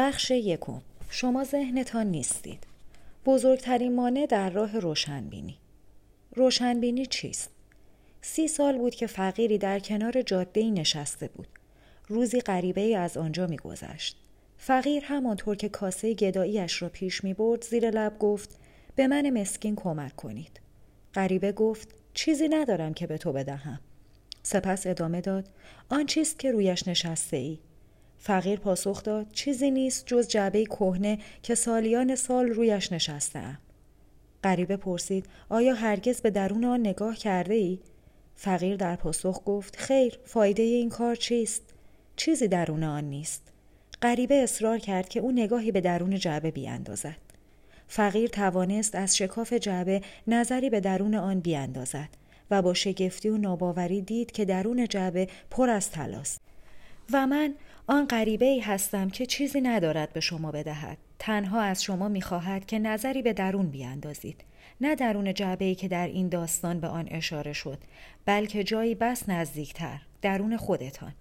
بخش یکم. شما ذهنتان نیستید. بزرگترین مانع در راه روشنبینی. روشنبینی چیست؟ سی سال بود که فقیری در کنار جاده نشسته بود. روزی غریبه از آنجا میگذشت. فقیر همانطور که کاسه گداییش را پیش می برد زیر لب گفت به من مسکین کمک کنید. غریبه گفت چیزی ندارم که به تو بدهم. سپس ادامه داد آن چیست که رویش نشسته ای فقیر پاسخ داد چیزی نیست جز جعبه کهنه که سالیان سال رویش نشسته ام. غریبه پرسید آیا هرگز به درون آن نگاه کرده ای؟ فقیر در پاسخ گفت خیر فایده این کار چیست؟ چیزی درون آن نیست. غریبه اصرار کرد که او نگاهی به درون جعبه بیاندازد. فقیر توانست از شکاف جعبه نظری به درون آن بیاندازد و با شگفتی و ناباوری دید که درون جعبه پر از طلاست. و من آن غریبه ای هستم که چیزی ندارد به شما بدهد. تنها از شما می‌خواهد که نظری به درون بیاندازید. نه درون جعبه ای که در این داستان به آن اشاره شد بلکه جایی بس نزدیکتر درون خودتان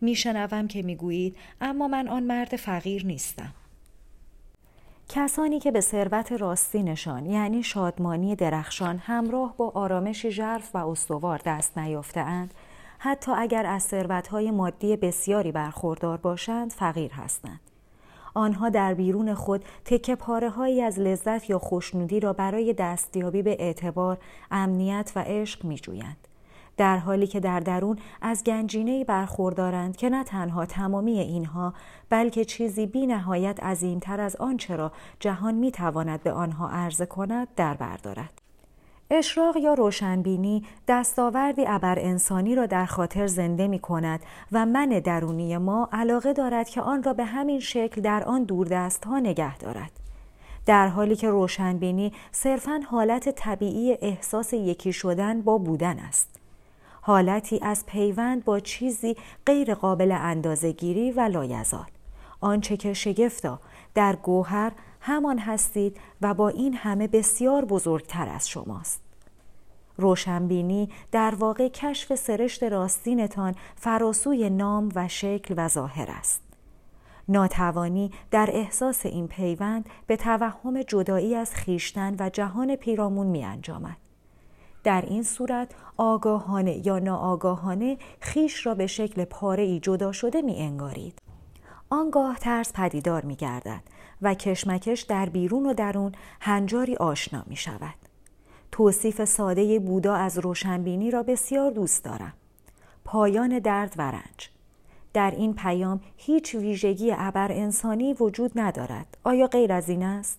میشنوم که می‌گویید اما من آن مرد فقیر نیستم کسانی که به ثروت راستینشان یعنی شادمانی درخشان همراه با آرامشی ژرف و استوار دست نیافتهاند حتی اگر از ثروتهای مادی بسیاری برخوردار باشند فقیر هستند آنها در بیرون خود تکه پاره هایی از لذت یا خوشنودی را برای دستیابی به اعتبار، امنیت و عشق می جویند. در حالی که در درون از گنجینه برخوردارند که نه تنها تمامی اینها بلکه چیزی بی نهایت عظیمتر از آنچه را جهان می تواند به آنها عرضه کند در بردارد. اشراق یا روشنبینی دستاوردی ابر انسانی را در خاطر زنده می کند و من درونی ما علاقه دارد که آن را به همین شکل در آن دوردست ها نگه دارد. در حالی که روشنبینی صرفا حالت طبیعی احساس یکی شدن با بودن است. حالتی از پیوند با چیزی غیر قابل اندازهگیری و لایزال. آنچه که شگفتا در گوهر همان هستید و با این همه بسیار بزرگتر از شماست. روشنبینی در واقع کشف سرشت راستینتان فراسوی نام و شکل و ظاهر است. ناتوانی در احساس این پیوند به توهم جدایی از خیشتن و جهان پیرامون می انجامد. در این صورت آگاهانه یا ناآگاهانه خیش را به شکل پاره ای جدا شده می انگارید. آنگاه ترس پدیدار می گردد و کشمکش در بیرون و درون هنجاری آشنا می شود. توصیف ساده بودا از روشنبینی را بسیار دوست دارم. پایان درد و رنج. در این پیام هیچ ویژگی ابر انسانی وجود ندارد. آیا غیر از این است؟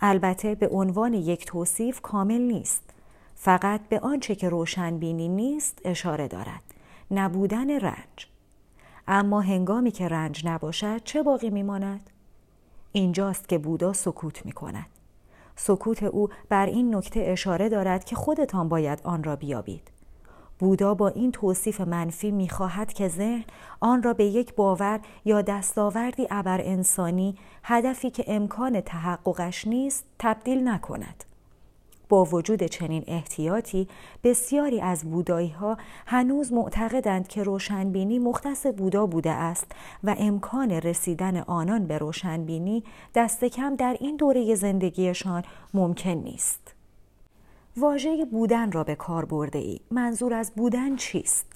البته به عنوان یک توصیف کامل نیست. فقط به آنچه که روشنبینی نیست اشاره دارد. نبودن رنج. اما هنگامی که رنج نباشد چه باقی میماند؟ اینجاست که بودا سکوت می کند. سکوت او بر این نکته اشاره دارد که خودتان باید آن را بیابید. بودا با این توصیف منفی می‌خواهد که ذهن آن را به یک باور یا دستاوردی ابر انسانی هدفی که امکان تحققش نیست تبدیل نکند. وجود چنین احتیاطی بسیاری از بودایی ها هنوز معتقدند که روشنبینی مختص بودا بوده است و امکان رسیدن آنان به روشنبینی دست کم در این دوره زندگیشان ممکن نیست. واژه بودن را به کار برده ای. منظور از بودن چیست؟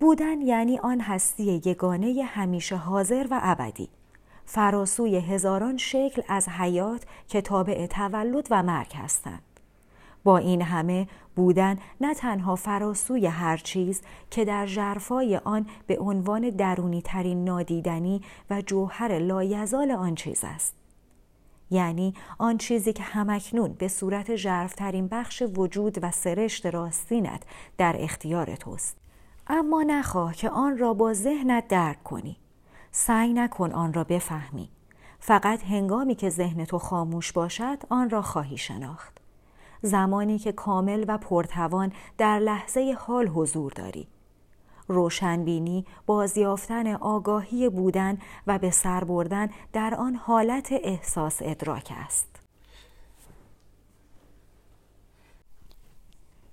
بودن یعنی آن هستی یگانه همیشه حاضر و ابدی. فراسوی هزاران شکل از حیات که تابع تولد و مرگ هستند. با این همه بودن نه تنها فراسوی هر چیز که در جرفای آن به عنوان درونی ترین نادیدنی و جوهر لایزال آن چیز است. یعنی آن چیزی که همکنون به صورت جرفترین بخش وجود و سرشت راستینت در اختیار توست. اما نخواه که آن را با ذهنت درک کنی. سعی نکن آن را بفهمی. فقط هنگامی که ذهن تو خاموش باشد آن را خواهی شناخت. زمانی که کامل و پرتوان در لحظه حال حضور داری روشنبینی بازیافتن آگاهی بودن و به سر بردن در آن حالت احساس ادراک است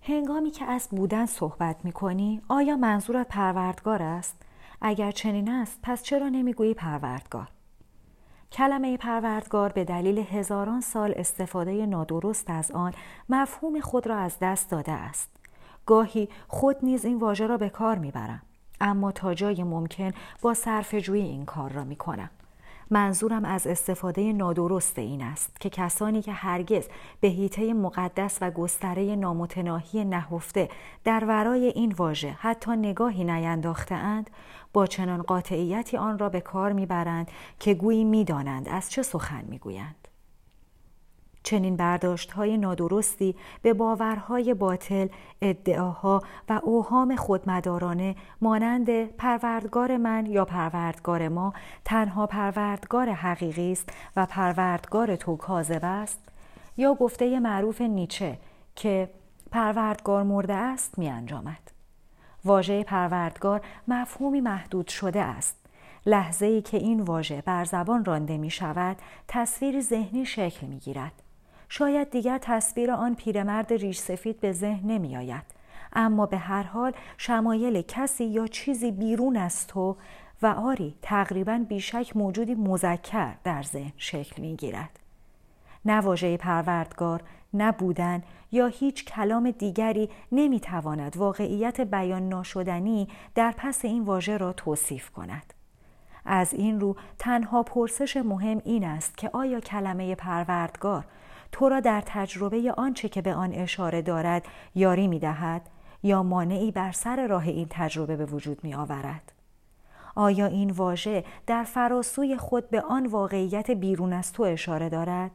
هنگامی که از بودن صحبت می کنی آیا منظورت پروردگار است؟ اگر چنین است پس چرا نمی‌گویی پروردگار؟ کلمه پروردگار به دلیل هزاران سال استفاده نادرست از آن مفهوم خود را از دست داده است. گاهی خود نیز این واژه را به کار می‌برم اما تا جای ممکن با صرف این کار را می‌کنم. منظورم از استفاده نادرست این است که کسانی که هرگز به هیته مقدس و گستره نامتناهی نهفته در ورای این واژه حتی نگاهی نینداخته اند با چنان قاطعیتی آن را به کار می‌برند که گویی می‌دانند از چه سخن می‌گویند. چنین برداشت های نادرستی به باورهای باطل، ادعاها و اوهام خودمدارانه مانند پروردگار من یا پروردگار ما تنها پروردگار حقیقی است و پروردگار تو کاذب است یا گفته معروف نیچه که پروردگار مرده است می انجامد. واژه پروردگار مفهومی محدود شده است. لحظه ای که این واژه بر زبان رانده می شود تصویر ذهنی شکل می گیرد. شاید دیگر تصویر آن پیرمرد ریش سفید به ذهن نمی آید. اما به هر حال شمایل کسی یا چیزی بیرون از تو و آری تقریبا بیشک موجودی مذکر در ذهن شکل می گیرد. نه پروردگار، نه بودن یا هیچ کلام دیگری نمی تواند واقعیت بیان ناشدنی در پس این واژه را توصیف کند. از این رو تنها پرسش مهم این است که آیا کلمه پروردگار تو را در تجربه آنچه که به آن اشاره دارد یاری می دهد یا مانعی بر سر راه این تجربه به وجود می آورد. آیا این واژه در فراسوی خود به آن واقعیت بیرون از تو اشاره دارد؟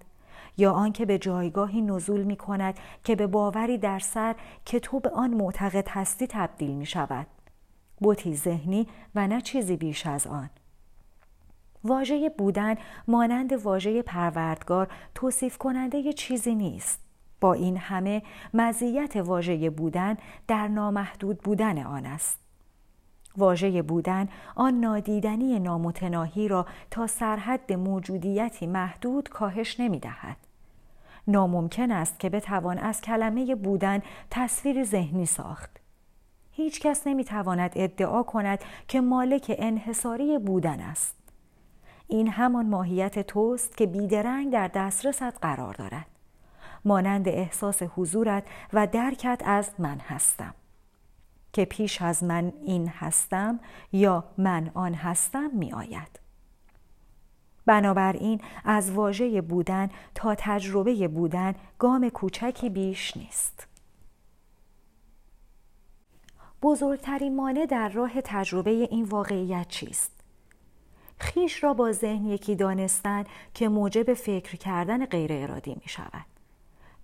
یا آنکه به جایگاهی نزول می کند که به باوری در سر که تو به آن معتقد هستی تبدیل می شود؟ بوتی ذهنی و نه چیزی بیش از آن. واژه بودن مانند واژه پروردگار توصیف کننده ی چیزی نیست. با این همه مزیت واژه بودن در نامحدود بودن آن است. واژه بودن آن نادیدنی نامتناهی را تا سرحد موجودیتی محدود کاهش نمی دهد. ناممکن است که بتوان از کلمه بودن تصویر ذهنی ساخت. هیچ کس نمی تواند ادعا کند که مالک انحصاری بودن است. این همان ماهیت توست که بیدرنگ در دسترست قرار دارد مانند احساس حضورت و درکت از من هستم که پیش از من این هستم یا من آن هستم می آید. بنابراین از واژه بودن تا تجربه بودن گام کوچکی بیش نیست. بزرگترین مانع در راه تجربه این واقعیت چیست؟ خیش را با ذهن یکی دانستن که موجب فکر کردن غیر ارادی می شود.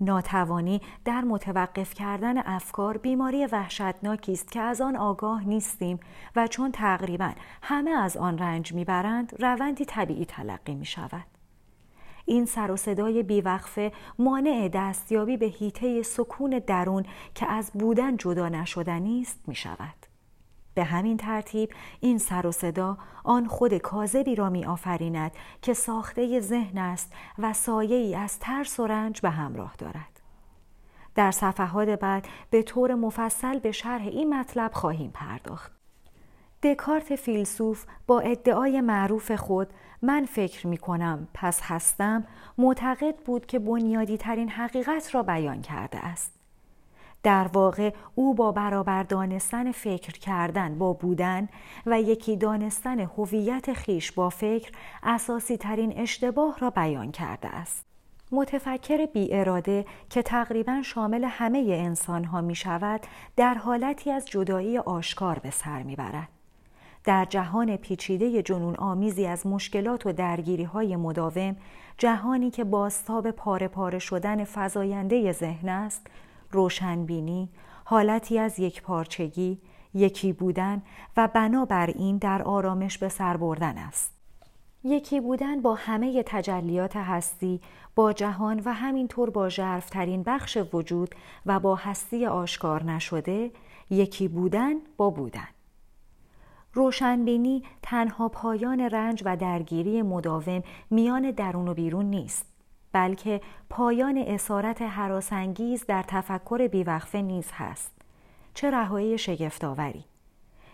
ناتوانی در متوقف کردن افکار بیماری وحشتناکی است که از آن آگاه نیستیم و چون تقریبا همه از آن رنج می‌برند روندی طبیعی تلقی می شود. این سر و صدای بیوقفه مانع دستیابی به هیته سکون درون که از بودن جدا نشدنی است می شود. به همین ترتیب این سر و صدا آن خود کاذبی را می آفریند که ساخته ذهن است و سایه ای از ترس و رنج به همراه دارد. در صفحات بعد به طور مفصل به شرح این مطلب خواهیم پرداخت. دکارت فیلسوف با ادعای معروف خود من فکر می کنم پس هستم معتقد بود که بنیادی ترین حقیقت را بیان کرده است. در واقع او با برابر دانستن فکر کردن با بودن و یکی دانستن هویت خیش با فکر اساسی ترین اشتباه را بیان کرده است. متفکر بی اراده که تقریبا شامل همه انسان ها می شود در حالتی از جدایی آشکار به سر می برد. در جهان پیچیده جنون آمیزی از مشکلات و درگیری های مداوم جهانی که باستاب پاره پاره شدن فزاینده ذهن است روشنبینی، حالتی از یک پارچگی، یکی بودن و بنابراین در آرامش به سر بردن است. یکی بودن با همه تجلیات هستی، با جهان و همینطور با ژرفترین بخش وجود و با هستی آشکار نشده، یکی بودن با بودن. روشنبینی تنها پایان رنج و درگیری مداوم میان درون و بیرون نیست. بلکه پایان اسارت حراسانگیز در تفکر بیوقفه نیز هست چه رهایی شگفتآوری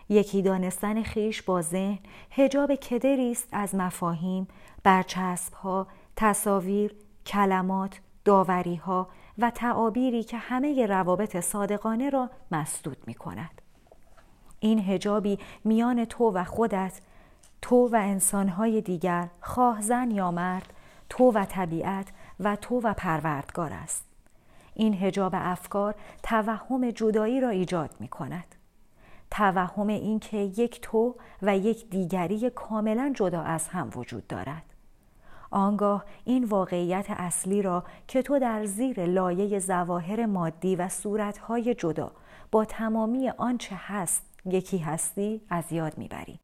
یکی دانستن خیش با ذهن هجاب کدری است از مفاهیم، برچسبها، تصاویر، کلمات، داوریها و تعابیری که همه روابط صادقانه را مسدود می کند. این هجابی میان تو و خودت، تو و انسانهای دیگر، خواه زن یا مرد، تو و طبیعت و تو و پروردگار است. این هجاب افکار توهم جدایی را ایجاد می کند. توهم اینکه یک تو و یک دیگری کاملا جدا از هم وجود دارد. آنگاه این واقعیت اصلی را که تو در زیر لایه زواهر مادی و صورتهای جدا با تمامی آنچه هست یکی هستی از یاد می‌بری.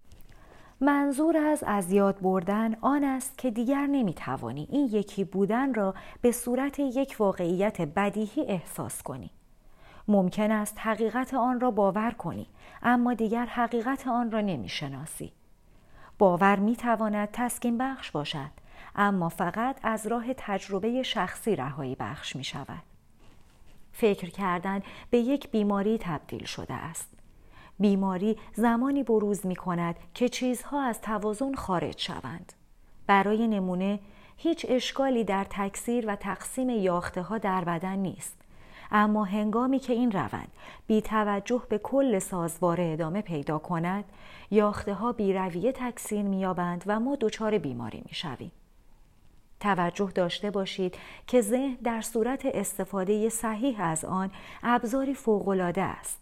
منظور از از یاد بردن آن است که دیگر نمی‌توانی این یکی بودن را به صورت یک واقعیت بدیهی احساس کنی. ممکن است حقیقت آن را باور کنی اما دیگر حقیقت آن را نمی‌شناسی. باور می‌تواند تسکین بخش باشد اما فقط از راه تجربه شخصی رهایی بخش می شود. فکر کردن به یک بیماری تبدیل شده است. بیماری زمانی بروز می کند که چیزها از توازن خارج شوند. برای نمونه هیچ اشکالی در تکثیر و تقسیم یاخته ها در بدن نیست. اما هنگامی که این روند بی توجه به کل سازواره ادامه پیدا کند یاخته ها بی رویه تکثیر میابند و ما دچار بیماری می‌شویم. توجه داشته باشید که ذهن در صورت استفاده صحیح از آن ابزاری فوقالعاده است.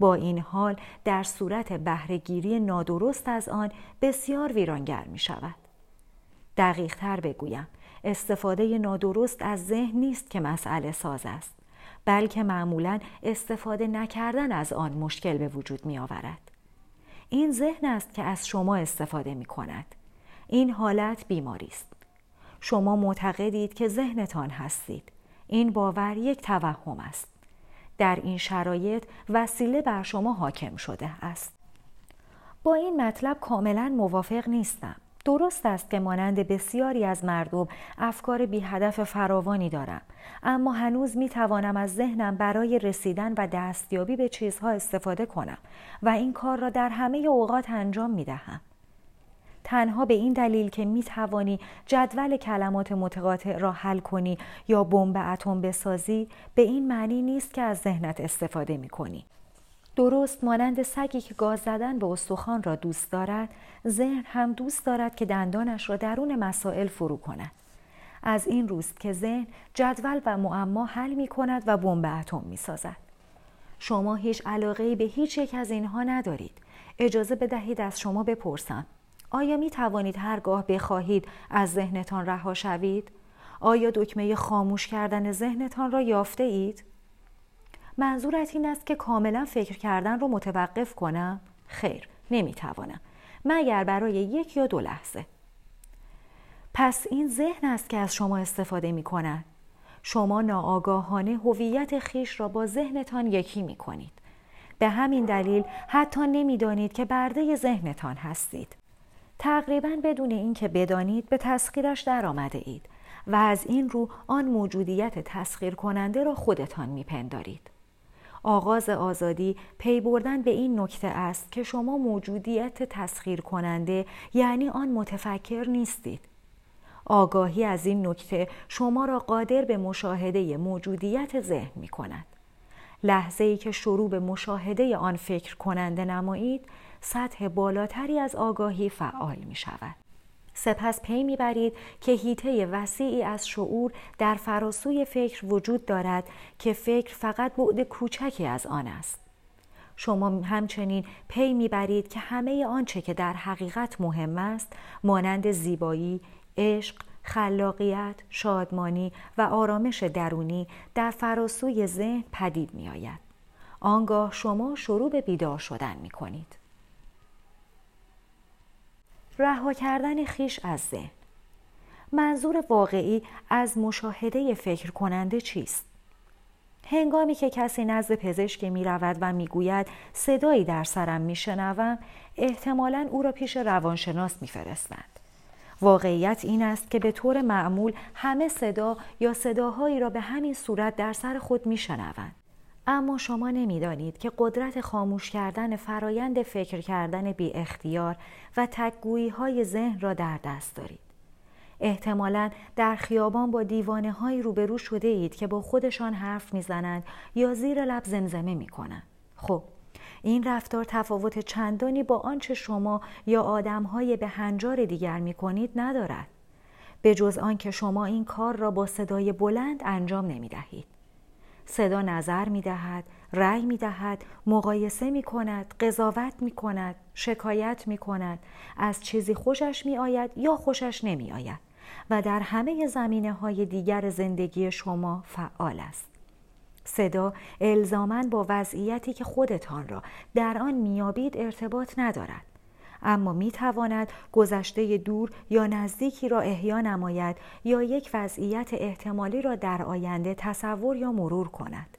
با این حال در صورت بهرهگیری نادرست از آن بسیار ویرانگر می شود. دقیق تر بگویم استفاده نادرست از ذهن نیست که مسئله ساز است بلکه معمولا استفاده نکردن از آن مشکل به وجود می آورد. این ذهن است که از شما استفاده می کند. این حالت بیماری است. شما معتقدید که ذهنتان هستید. این باور یک توهم است. در این شرایط وسیله بر شما حاکم شده است. با این مطلب کاملا موافق نیستم. درست است که مانند بسیاری از مردم افکار بی هدف فراوانی دارم اما هنوز می توانم از ذهنم برای رسیدن و دستیابی به چیزها استفاده کنم و این کار را در همه اوقات انجام می دهم. تنها به این دلیل که می توانی جدول کلمات متقاطع را حل کنی یا بمب اتم بسازی به این معنی نیست که از ذهنت استفاده می کنی. درست مانند سگی که گاز زدن به استخوان را دوست دارد ذهن هم دوست دارد که دندانش را درون مسائل فرو کند. از این روست که ذهن جدول و معما حل می کند و بمب اتم می سازد شما هیچ علاقه به هیچ یک از اینها ندارید. اجازه بدهید از شما بپرسم. آیا می توانید هرگاه بخواهید از ذهنتان رها شوید؟ آیا دکمه خاموش کردن ذهنتان را یافته اید؟ منظورت این است که کاملا فکر کردن را متوقف کنم؟ خیر، نمی توانم. مگر برای یک یا دو لحظه. پس این ذهن است که از شما استفاده می کند. شما ناآگاهانه هویت خیش را با ذهنتان یکی می کنید. به همین دلیل حتی نمی‌دانید که برده ذهنتان هستید. تقریبا بدون اینکه بدانید به تسخیرش در آمده اید و از این رو آن موجودیت تسخیر کننده را خودتان میپندارید. آغاز آزادی پی بردن به این نکته است که شما موجودیت تسخیر کننده یعنی آن متفکر نیستید. آگاهی از این نکته شما را قادر به مشاهده موجودیت ذهن می کند. لحظه ای که شروع به مشاهده آن فکر کننده نمایید سطح بالاتری از آگاهی فعال می شود. سپس پی می‌برید که هیته وسیعی از شعور در فراسوی فکر وجود دارد که فکر فقط بعد کوچکی از آن است. شما همچنین پی می‌برید که همه آنچه که در حقیقت مهم است مانند زیبایی، عشق، خلاقیت، شادمانی و آرامش درونی در فراسوی ذهن پدید می آید. آنگاه شما شروع به بیدار شدن می کنید. رها کردن خیش از ذهن منظور واقعی از مشاهده فکر کننده چیست؟ هنگامی که کسی نزد پزشک می رود و می گوید صدایی در سرم می شنوم احتمالا او را پیش روانشناس می فرستند. واقعیت این است که به طور معمول همه صدا یا صداهایی را به همین صورت در سر خود می شنوند. اما شما نمی‌دانید که قدرت خاموش کردن فرایند فکر کردن بی اختیار و تکگویی های ذهن را در دست دارید. احتمالا در خیابان با دیوانه های روبرو شده اید که با خودشان حرف می‌زنند یا زیر لب زمزمه می کنند. خب این رفتار تفاوت چندانی با آنچه شما یا آدمهای به هنجار دیگر می کنید ندارد. به جز آنکه شما این کار را با صدای بلند انجام نمی دهید. صدا نظر می دهد، رأی می دهد، مقایسه می کند، قضاوت می کند، شکایت می کند، از چیزی خوشش می آید یا خوشش نمی آید و در همه زمینه های دیگر زندگی شما فعال است. صدا الزامن با وضعیتی که خودتان را در آن میابید ارتباط ندارد. اما می تواند گذشته دور یا نزدیکی را احیا نماید یا یک وضعیت احتمالی را در آینده تصور یا مرور کند.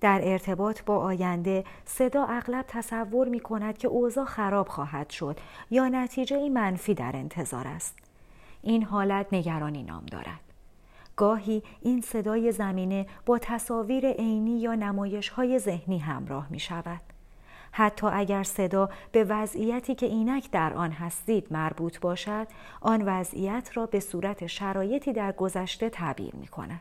در ارتباط با آینده صدا اغلب تصور می کند که اوضاع خراب خواهد شد یا نتیجه منفی در انتظار است. این حالت نگرانی نام دارد. گاهی این صدای زمینه با تصاویر عینی یا نمایش های ذهنی همراه می شود. حتی اگر صدا به وضعیتی که اینک در آن هستید مربوط باشد آن وضعیت را به صورت شرایطی در گذشته تعبیر می کند.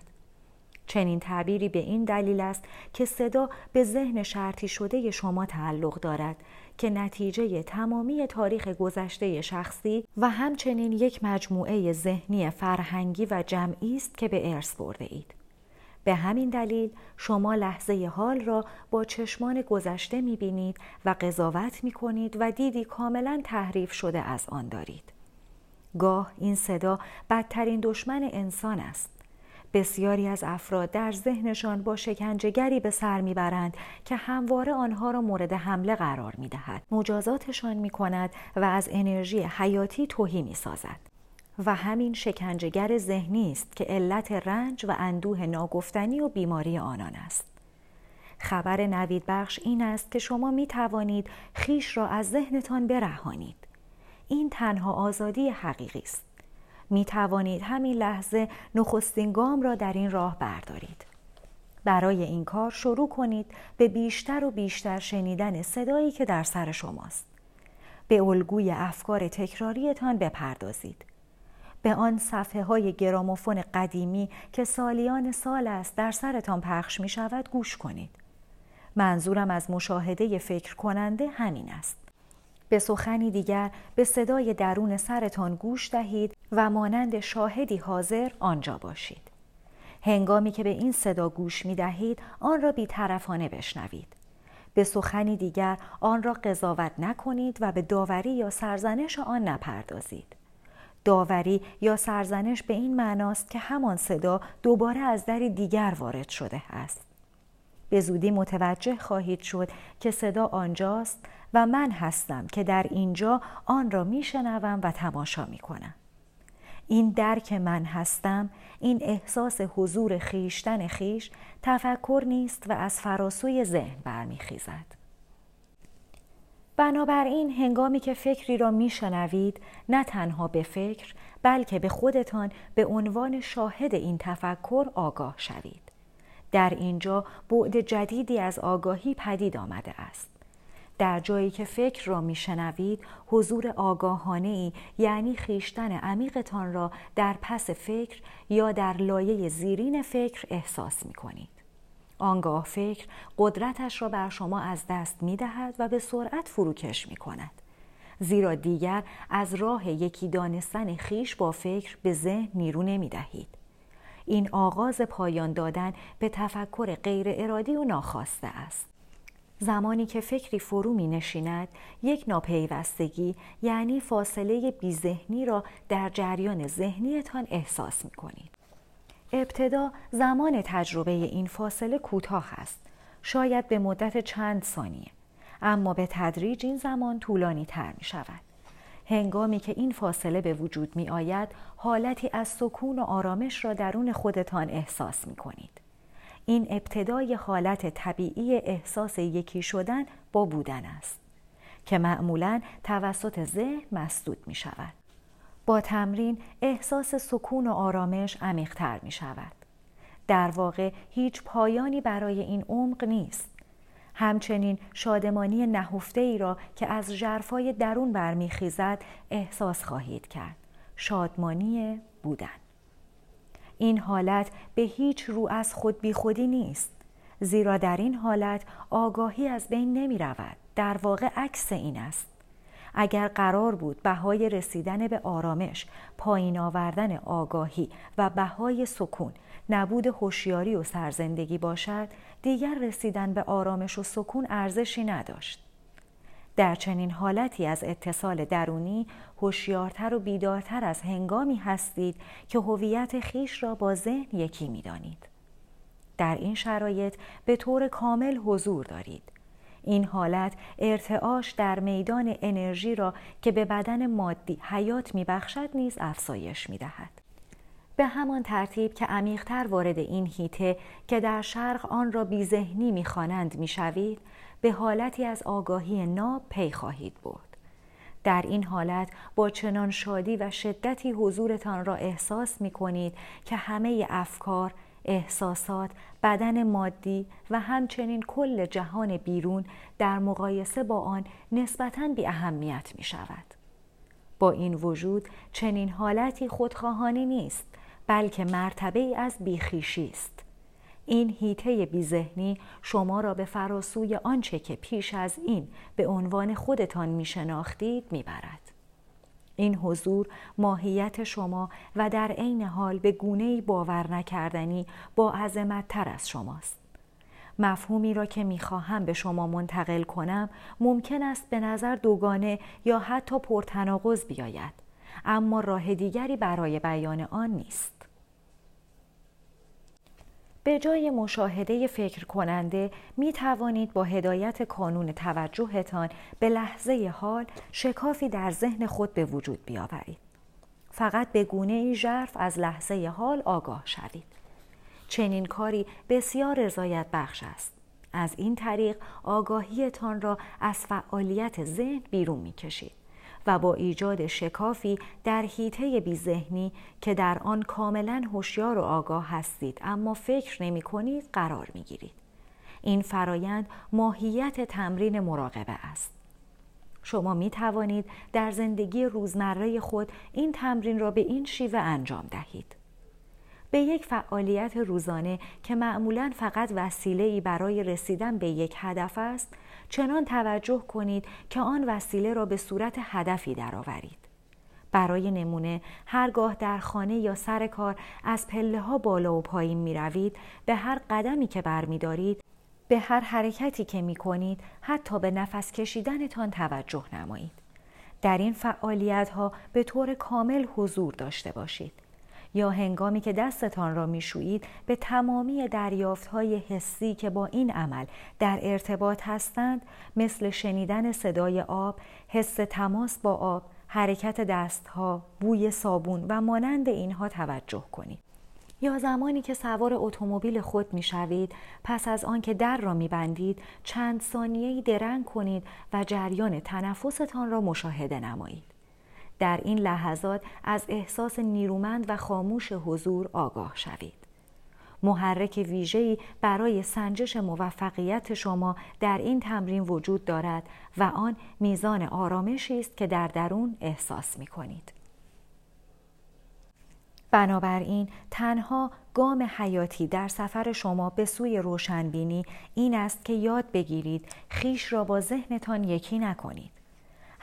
چنین تعبیری به این دلیل است که صدا به ذهن شرطی شده شما تعلق دارد که نتیجه تمامی تاریخ گذشته شخصی و همچنین یک مجموعه ذهنی فرهنگی و جمعی است که به ارث برده اید. به همین دلیل شما لحظه حال را با چشمان گذشته می بینید و قضاوت می کنید و دیدی کاملا تحریف شده از آن دارید. گاه این صدا بدترین دشمن انسان است. بسیاری از افراد در ذهنشان با شکنجهگری به سر می‌برند که همواره آنها را مورد حمله قرار می دهد. مجازاتشان می کند و از انرژی حیاتی توهی می سازد. و همین شکنجهگر ذهنی است که علت رنج و اندوه ناگفتنی و بیماری آنان است. خبر نوید بخش این است که شما می توانید خیش را از ذهنتان برهانید. این تنها آزادی حقیقی است. می توانید همین لحظه نخستین گام را در این راه بردارید. برای این کار شروع کنید به بیشتر و بیشتر شنیدن صدایی که در سر شماست. به الگوی افکار تکراریتان بپردازید. به آن صفحه های گراموفون قدیمی که سالیان سال است در سرتان پخش می شود گوش کنید. منظورم از مشاهده فکر کننده همین است. به سخنی دیگر به صدای درون سرتان گوش دهید و مانند شاهدی حاضر آنجا باشید. هنگامی که به این صدا گوش می دهید آن را بیطرفانه بشنوید. به سخنی دیگر آن را قضاوت نکنید و به داوری یا سرزنش آن نپردازید. داوری یا سرزنش به این معناست که همان صدا دوباره از دری دیگر وارد شده است. به زودی متوجه خواهید شد که صدا آنجاست و من هستم که در اینجا آن را میشنوم و تماشا می کنم. این درک من هستم این احساس حضور خیشتن خیش تفکر نیست و از فراسوی ذهن برمیخیزد بنابراین هنگامی که فکری را میشنوید نه تنها به فکر بلکه به خودتان به عنوان شاهد این تفکر آگاه شوید در اینجا بعد جدیدی از آگاهی پدید آمده است در جایی که فکر را میشنوید حضور آگاهانه ای یعنی خیشتن عمیقتان را در پس فکر یا در لایه زیرین فکر احساس می کنید. آنگاه فکر قدرتش را بر شما از دست می دهد و به سرعت فروکش می کند. زیرا دیگر از راه یکی دانستن خیش با فکر به ذهن نیرو نمی دهید. این آغاز پایان دادن به تفکر غیر ارادی و ناخواسته است. زمانی که فکری فرو می نشیند یک ناپیوستگی یعنی فاصله بیذهنی را در جریان ذهنیتان احساس می کنید. ابتدا زمان تجربه این فاصله کوتاه است. شاید به مدت چند ثانیه. اما به تدریج این زمان طولانی تر می شود. هنگامی که این فاصله به وجود می آید حالتی از سکون و آرامش را درون خودتان احساس می کنید. این ابتدای حالت طبیعی احساس یکی شدن با بودن است که معمولا توسط ذهن مسدود می شود. با تمرین احساس سکون و آرامش عمیقتر می شود. در واقع هیچ پایانی برای این عمق نیست. همچنین شادمانی نهفته ای را که از جرفای درون برمیخیزد احساس خواهید کرد. شادمانی بودن. این حالت به هیچ رو از خود بی خودی نیست. زیرا در این حالت آگاهی از بین نمی رود در واقع عکس این است. اگر قرار بود بهای رسیدن به آرامش پایین آوردن آگاهی و بهای سکون نبود هوشیاری و سرزندگی باشد دیگر رسیدن به آرامش و سکون ارزشی نداشت. در چنین حالتی از اتصال درونی هوشیارتر و بیدارتر از هنگامی هستید که هویت خیش را با ذهن یکی می‌دانید. در این شرایط به طور کامل حضور دارید. این حالت ارتعاش در میدان انرژی را که به بدن مادی حیات میبخشد نیز افزایش می‌دهد. به همان ترتیب که عمیقتر وارد این هیته که در شرق آن را بیذهنی می‌خوانند می‌شوید به حالتی از آگاهی ناب پی خواهید برد. در این حالت با چنان شادی و شدتی حضورتان را احساس می کنید که همه افکار، احساسات، بدن مادی و همچنین کل جهان بیرون در مقایسه با آن نسبتاً بی اهمیت می شود. با این وجود چنین حالتی خودخواهانی نیست بلکه مرتبه ای از بیخیشی است. این هیته بیذهنی شما را به فراسوی آنچه که پیش از این به عنوان خودتان می شناختید می برد. این حضور ماهیت شما و در عین حال به گونه باور نکردنی با عظمت تر از شماست. مفهومی را که می‌خواهم به شما منتقل کنم ممکن است به نظر دوگانه یا حتی پرتناقض بیاید اما راه دیگری برای بیان آن نیست. به جای مشاهده فکر کننده می توانید با هدایت کانون توجهتان به لحظه حال شکافی در ذهن خود به وجود بیاورید. فقط به گونه ای ژرف از لحظه حال آگاه شوید. چنین کاری بسیار رضایت بخش است. از این طریق آگاهیتان را از فعالیت ذهن بیرون می کشید. و با ایجاد شکافی در حیطه بیذهنی که در آن کاملا هوشیار و آگاه هستید اما فکر نمی کنید قرار می گیرید. این فرایند ماهیت تمرین مراقبه است. شما می توانید در زندگی روزمره خود این تمرین را به این شیوه انجام دهید. به یک فعالیت روزانه که معمولا فقط وسیله ای برای رسیدن به یک هدف است چنان توجه کنید که آن وسیله را به صورت هدفی درآورید. برای نمونه هرگاه در خانه یا سر کار از پله ها بالا و پایین می روید به هر قدمی که برمیدارید به هر حرکتی که می کنید حتی به نفس کشیدنتان توجه نمایید. در این فعالیت ها به طور کامل حضور داشته باشید. یا هنگامی که دستتان را میشویید به تمامی های حسی که با این عمل در ارتباط هستند مثل شنیدن صدای آب، حس تماس با آب، حرکت دستها، بوی صابون و مانند اینها توجه کنید. یا زمانی که سوار اتومبیل خود می‌شوید پس از آنکه در را میبندید چند ثانیه‌ای درنگ کنید و جریان تنفستان را مشاهده نمایید در این لحظات از احساس نیرومند و خاموش حضور آگاه شوید. محرک ویژه‌ای برای سنجش موفقیت شما در این تمرین وجود دارد و آن میزان آرامشی است که در درون احساس می کنید. بنابراین تنها گام حیاتی در سفر شما به سوی روشنبینی این است که یاد بگیرید خیش را با ذهنتان یکی نکنید.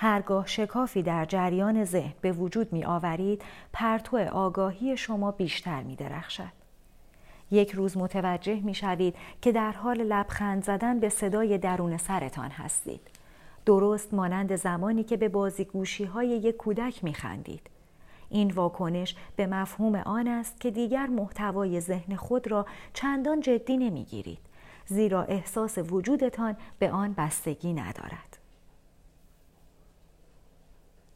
هرگاه شکافی در جریان ذهن به وجود می آورید پرتو آگاهی شما بیشتر می درخشد. یک روز متوجه می شوید که در حال لبخند زدن به صدای درون سرتان هستید. درست مانند زمانی که به بازیگوشی های یک کودک می خندید. این واکنش به مفهوم آن است که دیگر محتوای ذهن خود را چندان جدی نمی گیرید. زیرا احساس وجودتان به آن بستگی ندارد.